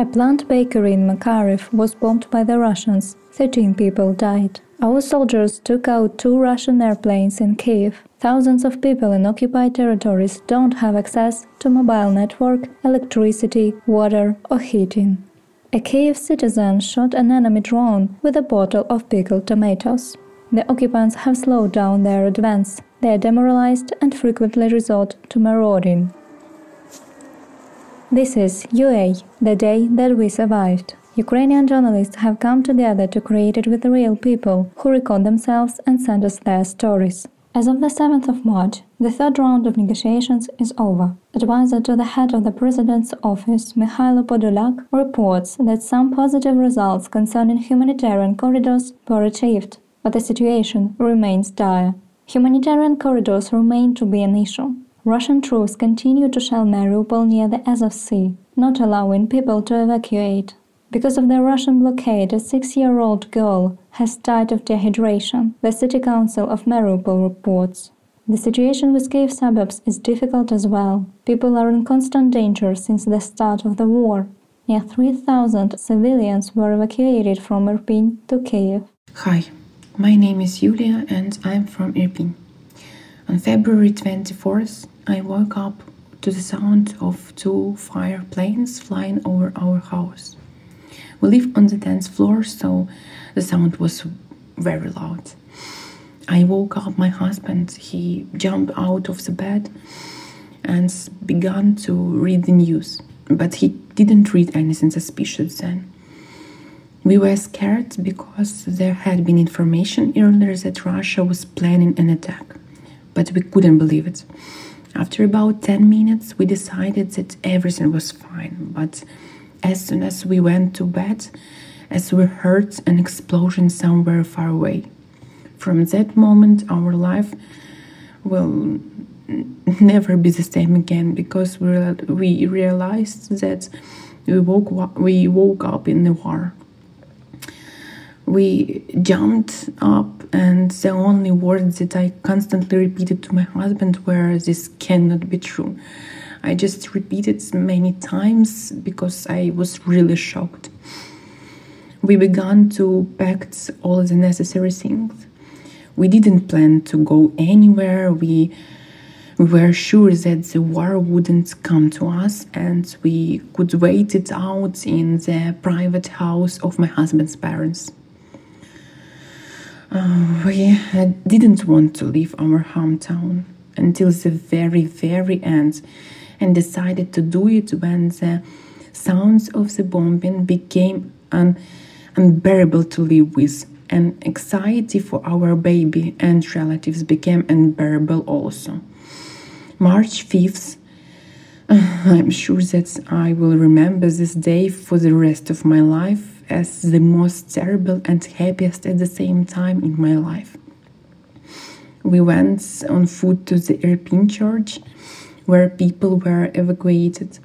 A plant bakery in Makariv was bombed by the Russians. 13 people died. Our soldiers took out two Russian airplanes in Kiev. Thousands of people in occupied territories don't have access to mobile network, electricity, water, or heating. A Kiev citizen shot an enemy drone with a bottle of pickled tomatoes. The occupants have slowed down their advance. They are demoralized and frequently resort to marauding. This is UA, the day that we survived. Ukrainian journalists have come together to create it with real people who record themselves and send us their stories. As of the 7th of March, the third round of negotiations is over. Advisor to the head of the president's office, Mikhailo Podolyak, reports that some positive results concerning humanitarian corridors were achieved, but the situation remains dire. Humanitarian corridors remain to be an issue. Russian troops continue to shell Mariupol near the Azov Sea, not allowing people to evacuate. Because of the Russian blockade, a six year old girl has died of dehydration, the City Council of Mariupol reports. The situation with Kiev suburbs is difficult as well. People are in constant danger since the start of the war. Near 3,000 civilians were evacuated from Irpin to Kiev. Hi, my name is Yulia and I'm from Irpin. On February 24th, I woke up to the sound of two fire planes flying over our house. We live on the 10th floor, so the sound was very loud. I woke up my husband. He jumped out of the bed and began to read the news, but he didn't read anything suspicious then. We were scared because there had been information earlier that Russia was planning an attack but we couldn't believe it. After about 10 minutes, we decided that everything was fine, but as soon as we went to bed, as we heard an explosion somewhere far away. From that moment, our life will never be the same again because we, we realized that we woke, we woke up in the war. We jumped up and the only words that I constantly repeated to my husband were, This cannot be true. I just repeated many times because I was really shocked. We began to pack all the necessary things. We didn't plan to go anywhere. We, we were sure that the war wouldn't come to us and we could wait it out in the private house of my husband's parents. Uh, we didn't want to leave our hometown until the very, very end and decided to do it when the sounds of the bombing became un unbearable to live with, and anxiety for our baby and relatives became unbearable also. March 5th, I'm sure that I will remember this day for the rest of my life as the most terrible and happiest at the same time in my life. We went on foot to the Irpin church where people were evacuated.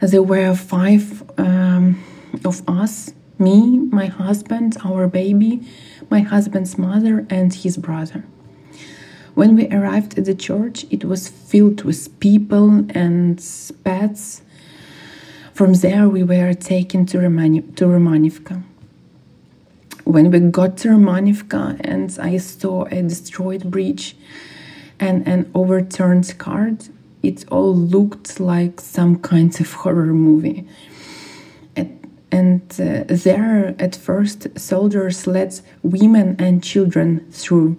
There were five um, of us me, my husband, our baby, my husband's mother, and his brother. When we arrived at the church, it was filled with people and pets from there, we were taken to, Romani- to Romanivka. When we got to Romanivka and I saw a destroyed bridge and an overturned car, it all looked like some kind of horror movie. And uh, there, at first, soldiers let women and children through.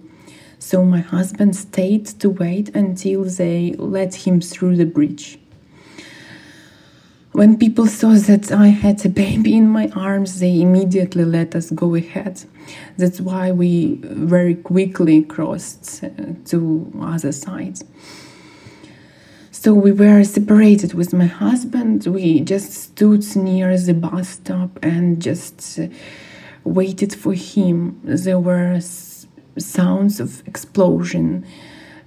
So my husband stayed to wait until they let him through the bridge. When people saw that I had a baby in my arms, they immediately let us go ahead. That's why we very quickly crossed uh, to other side. So we were separated with my husband. We just stood near the bus stop and just uh, waited for him. There were sounds of explosion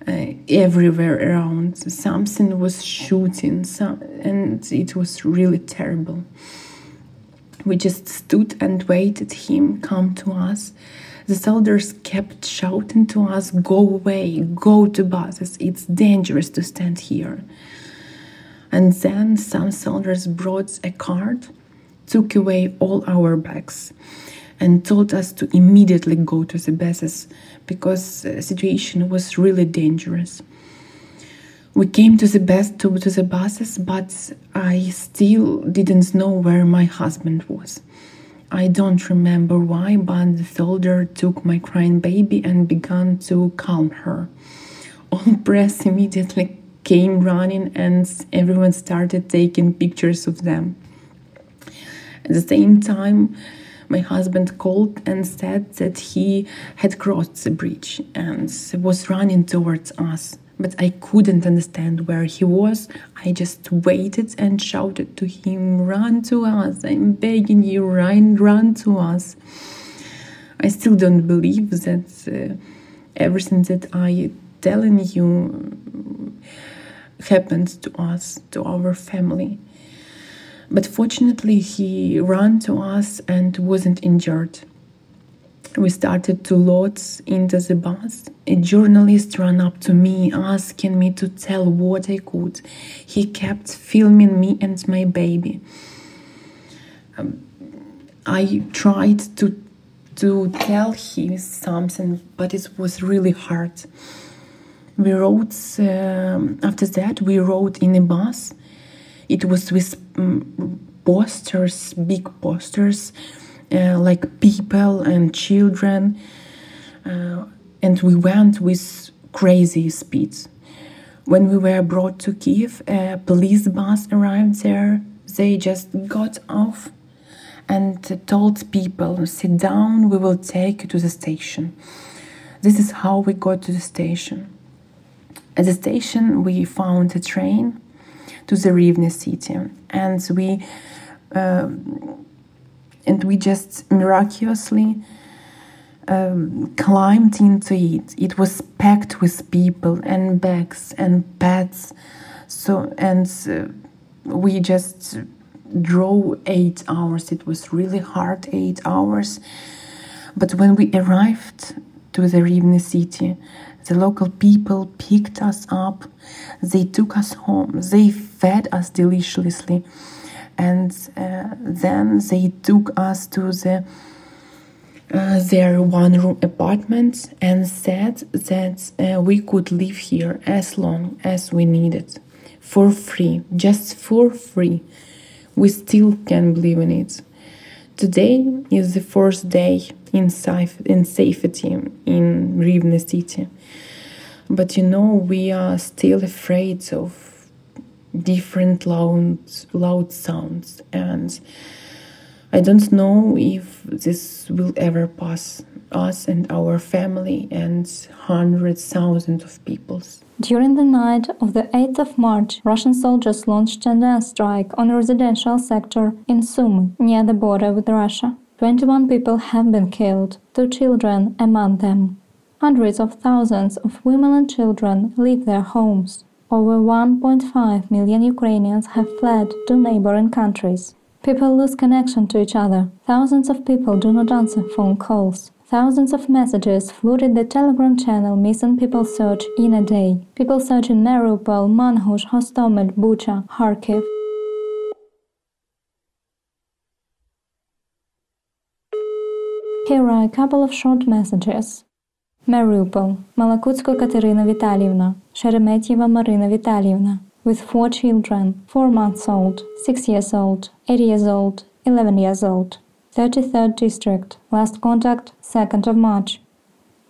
uh, everywhere around. Something was shooting, so, and it was really terrible. We just stood and waited him come to us. The soldiers kept shouting to us, Go away, go to buses, it's dangerous to stand here. And then some soldiers brought a cart, took away all our bags, and told us to immediately go to the bases because the situation was really dangerous. We came to the bus to, to the buses, but I still didn't know where my husband was. I don't remember why, but the soldier took my crying baby and began to calm her. All press immediately came running, and everyone started taking pictures of them. At the same time, my husband called and said that he had crossed the bridge and was running towards us but I couldn't understand where he was. I just waited and shouted to him, Run to us! I'm begging you, run, run to us! I still don't believe that uh, everything that I telling you happened to us, to our family. But fortunately, he ran to us and wasn't injured. We started to load into the bus. A journalist ran up to me asking me to tell what I could. He kept filming me and my baby. Um, I tried to to tell him something, but it was really hard. We rode um, after that. We rode in a bus. It was with um, posters, big posters uh, like people and children. Uh, and we went with crazy speeds. When we were brought to Kiev, a police bus arrived there. They just got off and told people, sit down, we will take you to the station. This is how we got to the station. At the station, we found a train to the Rivne city, and we uh, and we just miraculously um, climbed into it. It was packed with people and bags and pets. So and uh, we just drove eight hours. It was really hard, eight hours. But when we arrived to the Rivne city, the local people picked us up. They took us home. They fed us deliciously. And uh, then they took us to the uh, their one room apartment and said that uh, we could live here as long as we needed. For free just for free. We still can't believe in it. Today is the first day in, safe, in safety in Rivne city. But you know we are still afraid of different loud loud sounds and I don't know if this will ever pass us and our family and hundreds thousands of peoples. During the night of the 8th of March, Russian soldiers launched an airstrike on a residential sector in Sumy, near the border with Russia. 21 people have been killed, two children among them. Hundreds of thousands of women and children leave their homes. Over 1.5 million Ukrainians have fled to neighboring countries. People lose connection to each other. Thousands of people do not answer phone calls. Thousands of messages flooded the Telegram channel Missing People Search in a day. People search in Mariupol, Manhush, Hostomel, Bucha, Kharkiv. Here are a couple of short messages. Mariupol, Malakutsko Katerina Vitalyevna, Sheremetieva Marina Vitalyevna, with four children, 4 months old, 6 years old, 8 years old, 11 years old. 33rd District, last contact 2nd of March.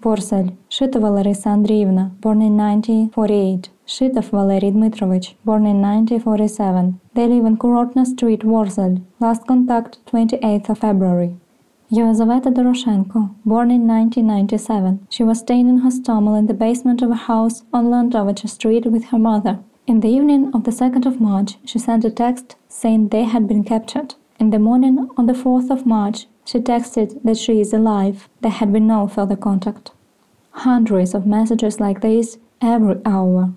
Vorzel, Shitova Larisa born in 1948. Shitov Valery Dmitrovich, born in 1947. They live in Kurortna Street, Warsaw. Last contact 28th of February. Yelizaveta Doroshenko, born in 1997, she was staying in Hostomel in the basement of a house on Landovich Street with her mother. In the evening of the 2nd of March, she sent a text saying they had been captured. In the morning on the 4th of March, she texted that she is alive. There had been no further contact. Hundreds of messages like this every hour.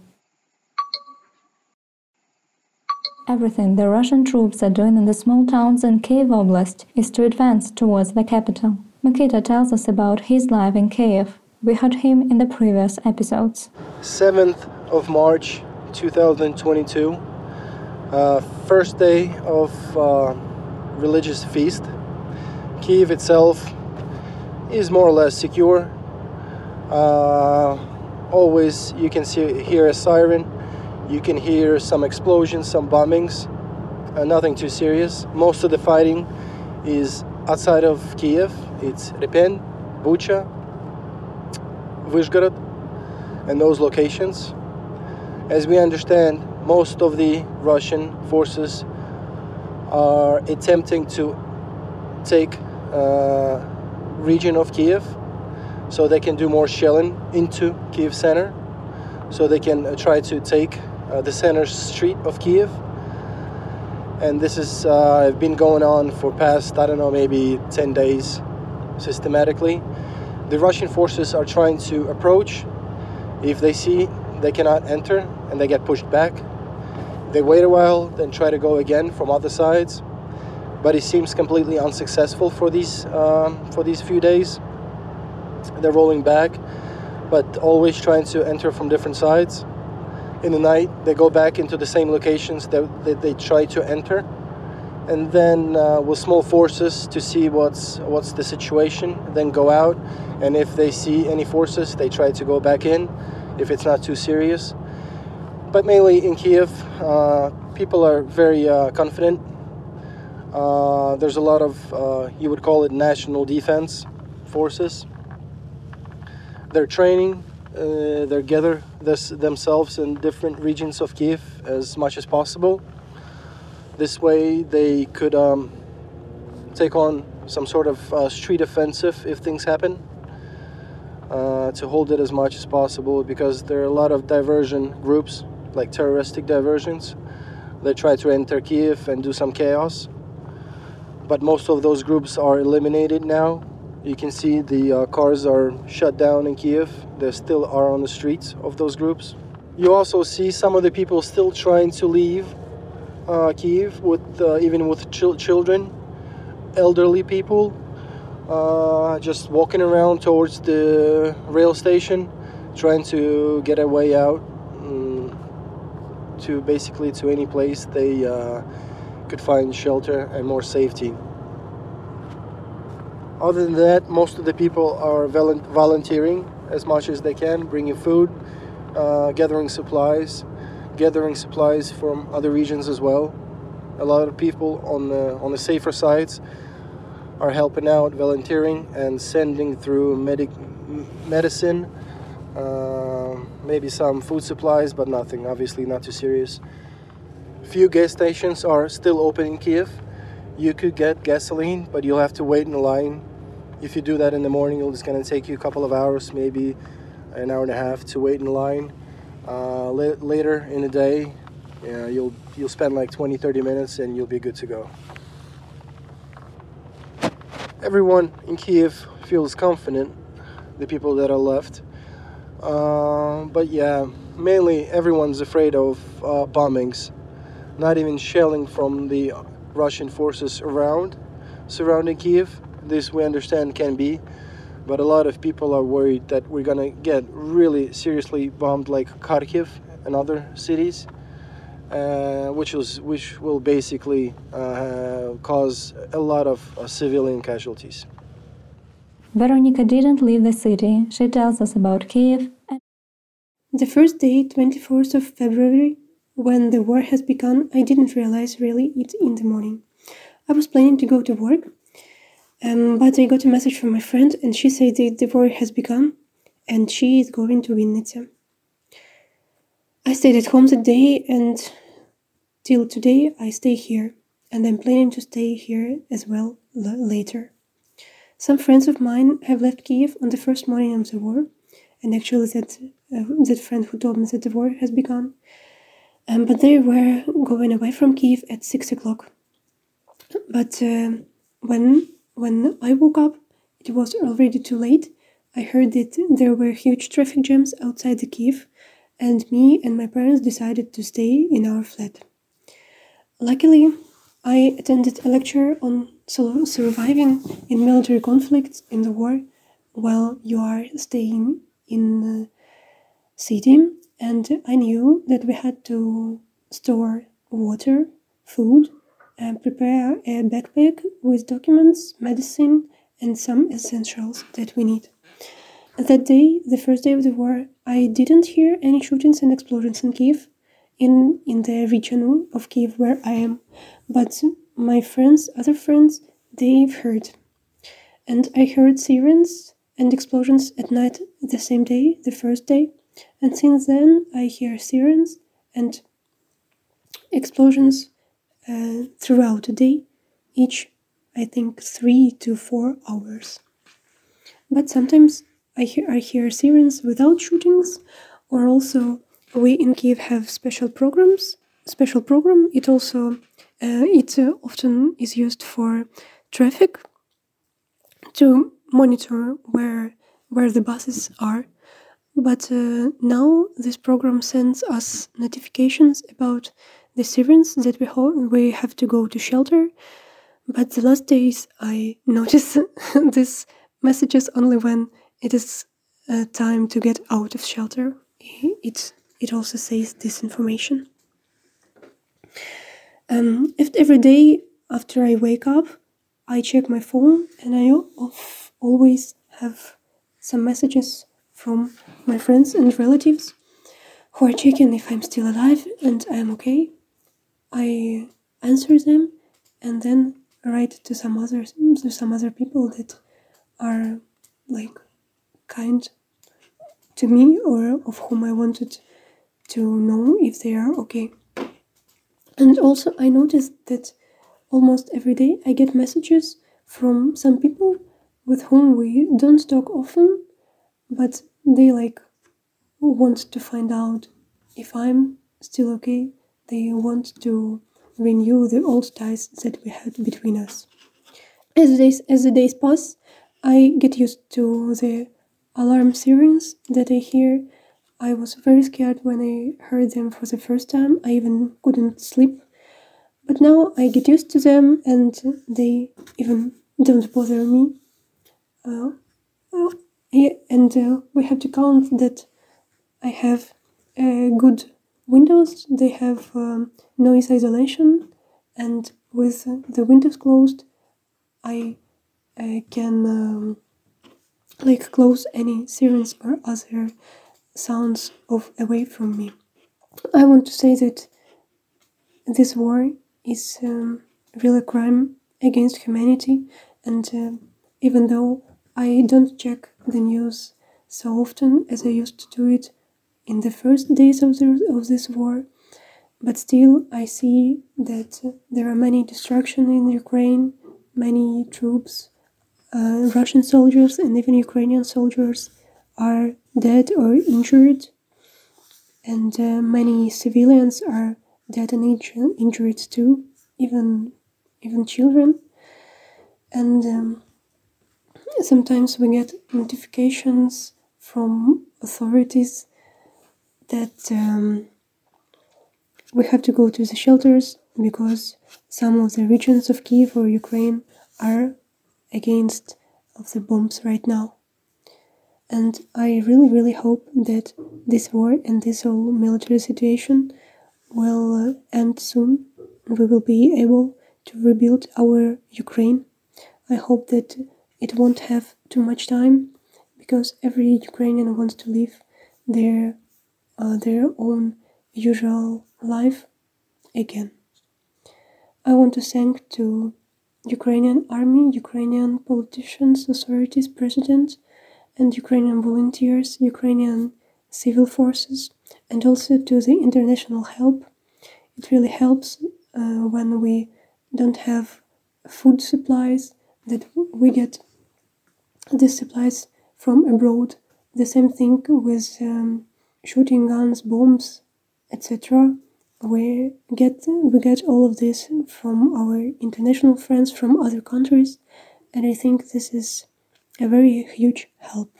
Everything the Russian troops are doing in the small towns in Kiev Oblast is to advance towards the capital. Mikita tells us about his life in Kiev. We heard him in the previous episodes. 7th of March 2022. Uh, first day of uh, religious feast. Kiev itself is more or less secure. Uh, always you can see hear a siren, you can hear some explosions, some bombings. Uh, nothing too serious. Most of the fighting is outside of Kiev. It's Repen, Bucha, Vyshgorod, and those locations. As we understand, most of the Russian forces are attempting to take uh, region of Kiev so they can do more shelling into Kiev center so they can uh, try to take the center street of Kiev and this has uh, been going on for past I don't know maybe 10 days systematically. The Russian forces are trying to approach. If they see they cannot enter and they get pushed back they wait a while then try to go again from other sides. But it seems completely unsuccessful for these um, for these few days. They're rolling back but always trying to enter from different sides in the night they go back into the same locations that, that they try to enter. And then uh, with small forces to see what's what's the situation then go out. And if they see any forces they try to go back in if it's not too serious. But mainly in kiev uh, people are very uh, confident. Uh, there's a lot of uh, you would call it national defense forces. They're training uh, they gather this, themselves in different regions of Kiev as much as possible. This way, they could um, take on some sort of uh, street offensive if things happen. Uh, to hold it as much as possible because there are a lot of diversion groups, like terroristic diversions, that try to enter Kiev and do some chaos. But most of those groups are eliminated now you can see the uh, cars are shut down in Kiev. They still are on the streets of those groups. You also see some of the people still trying to leave uh, Kiev, with uh, even with ch- children, elderly people, uh, just walking around towards the rail station, trying to get a way out um, to basically to any place they uh, could find shelter and more safety. Other than that, most of the people are volunteering as much as they can, bringing food, uh, gathering supplies, gathering supplies from other regions as well. A lot of people on the on the safer sides are helping out, volunteering, and sending through medic medicine, uh, maybe some food supplies, but nothing. Obviously, not too serious. Few gas stations are still open in Kiev. You could get gasoline, but you'll have to wait in line if you do that in the morning, it's going to take you a couple of hours, maybe an hour and a half to wait in line. Uh, la- later in the day, yeah, you'll you'll spend like 20, 30 minutes, and you'll be good to go. Everyone in Kiev feels confident. The people that are left, uh, but yeah, mainly everyone's afraid of uh, bombings, not even shelling from the Russian forces around surrounding Kiev this we understand can be, but a lot of people are worried that we're gonna get really seriously bombed like Kharkiv and other cities, uh, which was which will basically uh, cause a lot of uh, civilian casualties. Veronica didn't leave the city. She tells us about Kiev. The first day, 24th of February, when the war has begun, I didn't realize really it in the morning. I was planning to go to work, um, but I got a message from my friend, and she said that the war has begun, and she is going to Vinnytsia. I stayed at home that day, and till today I stay here, and I'm planning to stay here as well later. Some friends of mine have left Kiev on the first morning of the war, and actually that uh, that friend who told me that the war has begun. Um, but they were going away from Kiev at six o'clock. But uh, when when I woke up, it was already too late. I heard that there were huge traffic jams outside the Kiev, and me and my parents decided to stay in our flat. Luckily, I attended a lecture on surviving in military conflicts in the war while you are staying in the city, and I knew that we had to store water, food, and prepare a backpack with documents, medicine, and some essentials that we need. That day, the first day of the war, I didn't hear any shootings and explosions in Kiev, in, in the region of Kiev where I am, but my friends, other friends, they've heard. And I heard sirens and explosions at night the same day, the first day, and since then I hear sirens and explosions uh, throughout the day, each I think three to four hours. But sometimes I hear I hear sirens without shootings, or also we in Kiev have special programs. Special program. It also uh, it uh, often is used for traffic to monitor where where the buses are. But uh, now this program sends us notifications about the sirens that we ho- we have to go to shelter. But the last days I notice these messages only when it is uh, time to get out of shelter. It it also says this information. Um, if every day after I wake up, I check my phone and I always have some messages from my friends and relatives who are checking if I'm still alive and I'm okay. I answer them and then write to some others to some other people that are like kind to me or of whom I wanted to know if they are okay. And also I noticed that almost every day I get messages from some people with whom we don't talk often, but they like want to find out if I'm still okay they want to renew the old ties that we had between us. As the days, as the days pass, I get used to the alarm sirens that I hear. I was very scared when I heard them for the first time. I even couldn't sleep. But now I get used to them and they even don't bother me. Uh, uh, yeah, and uh, we have to count that I have a good windows. They have um, noise isolation. And with the windows closed I, I can um, like close any sirens or other sounds of away from me. I want to say that this war is um, really a crime against humanity. And uh, even though I don't check the news so often as I used to do it in the first days of, the, of this war, but still I see that there are many destruction in Ukraine, many troops, uh, Russian soldiers and even Ukrainian soldiers are dead or injured, and uh, many civilians are dead and injured too, even even children. And um, sometimes we get notifications from authorities that um, we have to go to the shelters because some of the regions of Kiev or Ukraine are against of the bombs right now. And I really, really hope that this war and this whole military situation will uh, end soon. We will be able to rebuild our Ukraine. I hope that it won't have too much time because every Ukrainian wants to live their uh, their own usual life again. I want to thank to Ukrainian army, Ukrainian politicians, authorities, president, and Ukrainian volunteers, Ukrainian civil forces, and also to the international help. It really helps uh, when we don't have food supplies that we get the supplies from abroad. The same thing with um, shooting guns, bombs, etc. We get we get all of this from our international friends from other countries, and I think this is a very huge help.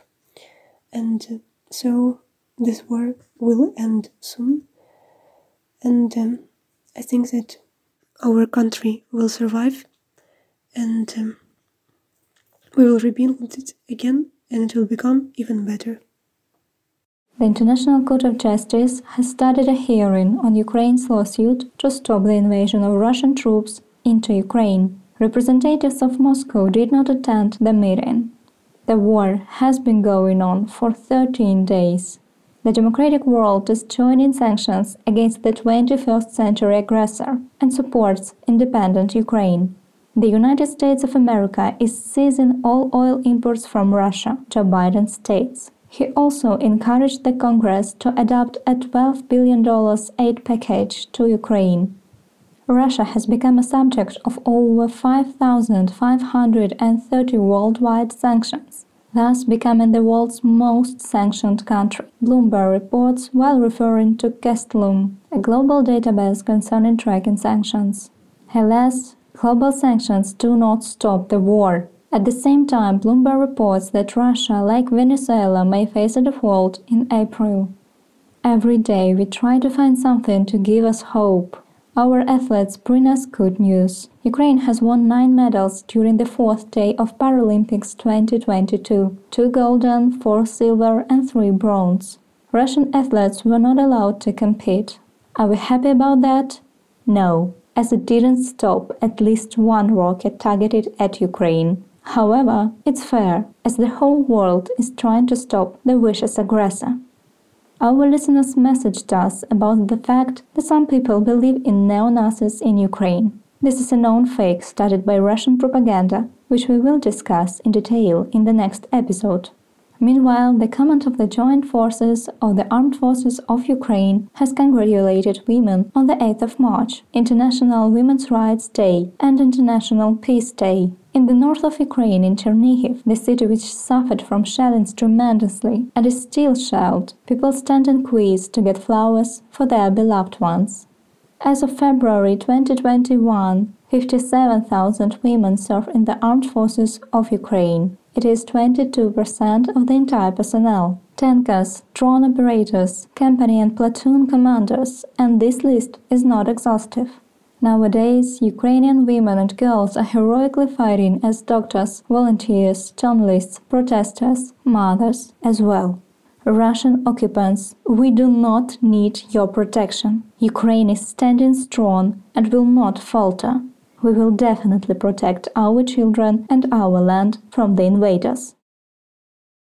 And so this war will end soon, and um, I think that our country will survive, and um, we will rebuild it again, and it will become even better. The International Court of Justice has started a hearing on Ukraine's lawsuit to stop the invasion of Russian troops into Ukraine. Representatives of Moscow did not attend the meeting. The war has been going on for 13 days. The democratic world is joining sanctions against the 21st century aggressor and supports independent Ukraine. The United States of America is seizing all oil imports from Russia, Joe Biden states. He also encouraged the Congress to adopt a $12 billion aid package to Ukraine. Russia has become a subject of over 5,530 worldwide sanctions, thus becoming the world's most sanctioned country. Bloomberg reports while referring to Castellum, a global database concerning tracking sanctions. Alas, global sanctions do not stop the war. At the same time, Bloomberg reports that Russia, like Venezuela, may face a default in April. Every day we try to find something to give us hope. Our athletes bring us good news. Ukraine has won nine medals during the fourth day of Paralympics 2022 two golden, four silver, and three bronze. Russian athletes were not allowed to compete. Are we happy about that? No, as it didn't stop at least one rocket targeted at Ukraine. However, it's fair, as the whole world is trying to stop the vicious aggressor. Our listeners messaged us about the fact that some people believe in neo Nazis in Ukraine. This is a known fake started by Russian propaganda, which we will discuss in detail in the next episode. Meanwhile, the Command of the Joint Forces of the Armed Forces of Ukraine has congratulated women on the 8th of March, International Women's Rights Day and International Peace Day. In the north of Ukraine, in Chernihiv, the city which suffered from shellings tremendously and is still shelled, people stand in queues to get flowers for their beloved ones. As of February 2021, 57,000 women serve in the armed forces of Ukraine. It is 22% of the entire personnel. Tankers, drone operators, company and platoon commanders, and this list is not exhaustive. Nowadays, Ukrainian women and girls are heroically fighting as doctors, volunteers, journalists, protesters, mothers as well. Russian occupants, we do not need your protection. Ukraine is standing strong and will not falter we will definitely protect our children and our land from the invaders.